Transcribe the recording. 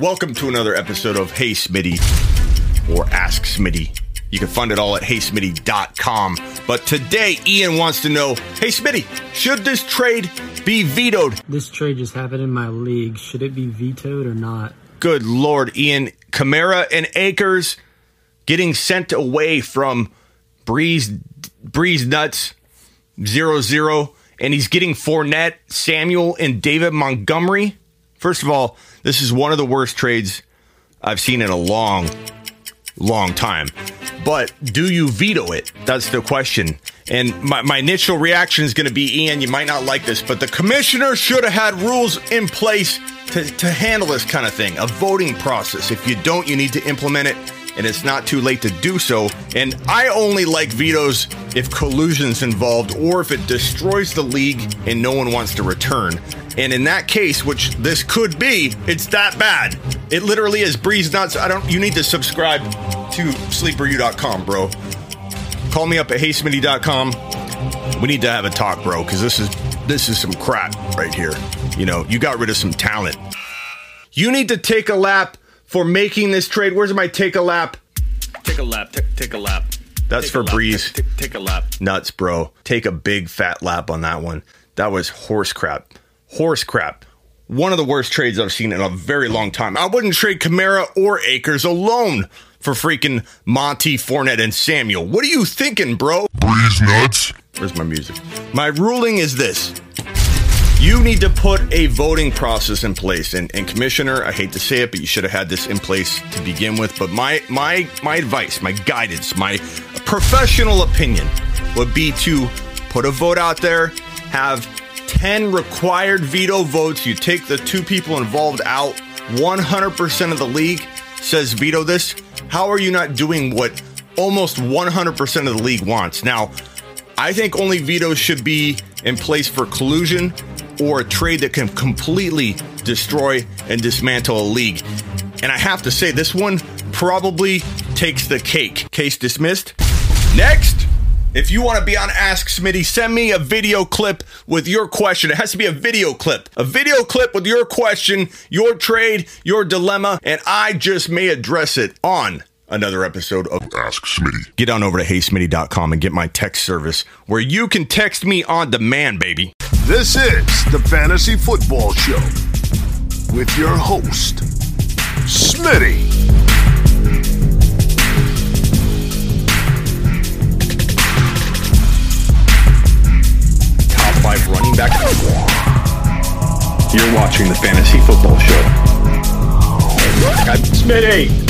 Welcome to another episode of Hey Smitty or Ask Smitty. You can find it all at heysmitty.com. But today, Ian wants to know Hey Smitty, should this trade be vetoed? This trade just happened in my league. Should it be vetoed or not? Good Lord, Ian. Kamara and Akers getting sent away from Breeze, Breeze Nuts 0 0. And he's getting Fournette, Samuel, and David Montgomery. First of all, this is one of the worst trades I've seen in a long, long time. But do you veto it? That's the question. And my, my initial reaction is going to be Ian, you might not like this, but the commissioner should have had rules in place to, to handle this kind of thing, a voting process. If you don't, you need to implement it, and it's not too late to do so. And I only like vetoes if collusion's involved or if it destroys the league and no one wants to return. And in that case, which this could be, it's that bad. It literally is breeze nuts. I don't you need to subscribe to sleeperu.com, bro. Call me up at heysmitty.com. We need to have a talk, bro, because this is this is some crap right here. You know, you got rid of some talent. You need to take a lap for making this trade. Where's my take a lap? Take a lap. Take, take a lap. That's Take for. Breeze. Take, take, take a lap. Nuts, bro. Take a big fat lap on that one. That was horse crap. Horse crap. One of the worst trades I've seen in a very long time. I wouldn't trade Kamara or Akers alone for freaking Monty, Fournette, and Samuel. What are you thinking, bro? Breeze nuts. Where's my music? My ruling is this. You need to put a voting process in place. And, and Commissioner, I hate to say it, but you should have had this in place to begin with. But my my my advice, my guidance, my professional opinion would be to put a vote out there, have 10 required veto votes. You take the two people involved out, 100% of the league says veto this. How are you not doing what almost 100% of the league wants? Now, I think only vetoes should be in place for collusion or a trade that can completely destroy and dismantle a league. And I have to say, this one probably takes the cake. Case dismissed. Next, if you want to be on Ask Smitty, send me a video clip with your question. It has to be a video clip. A video clip with your question, your trade, your dilemma, and I just may address it on another episode of Ask Smitty. get on over to heysmitty.com and get my text service where you can text me on demand, baby. This is the Fantasy Football Show with your host, Smitty. You're watching the Fantasy Football Show. I'm Smitty,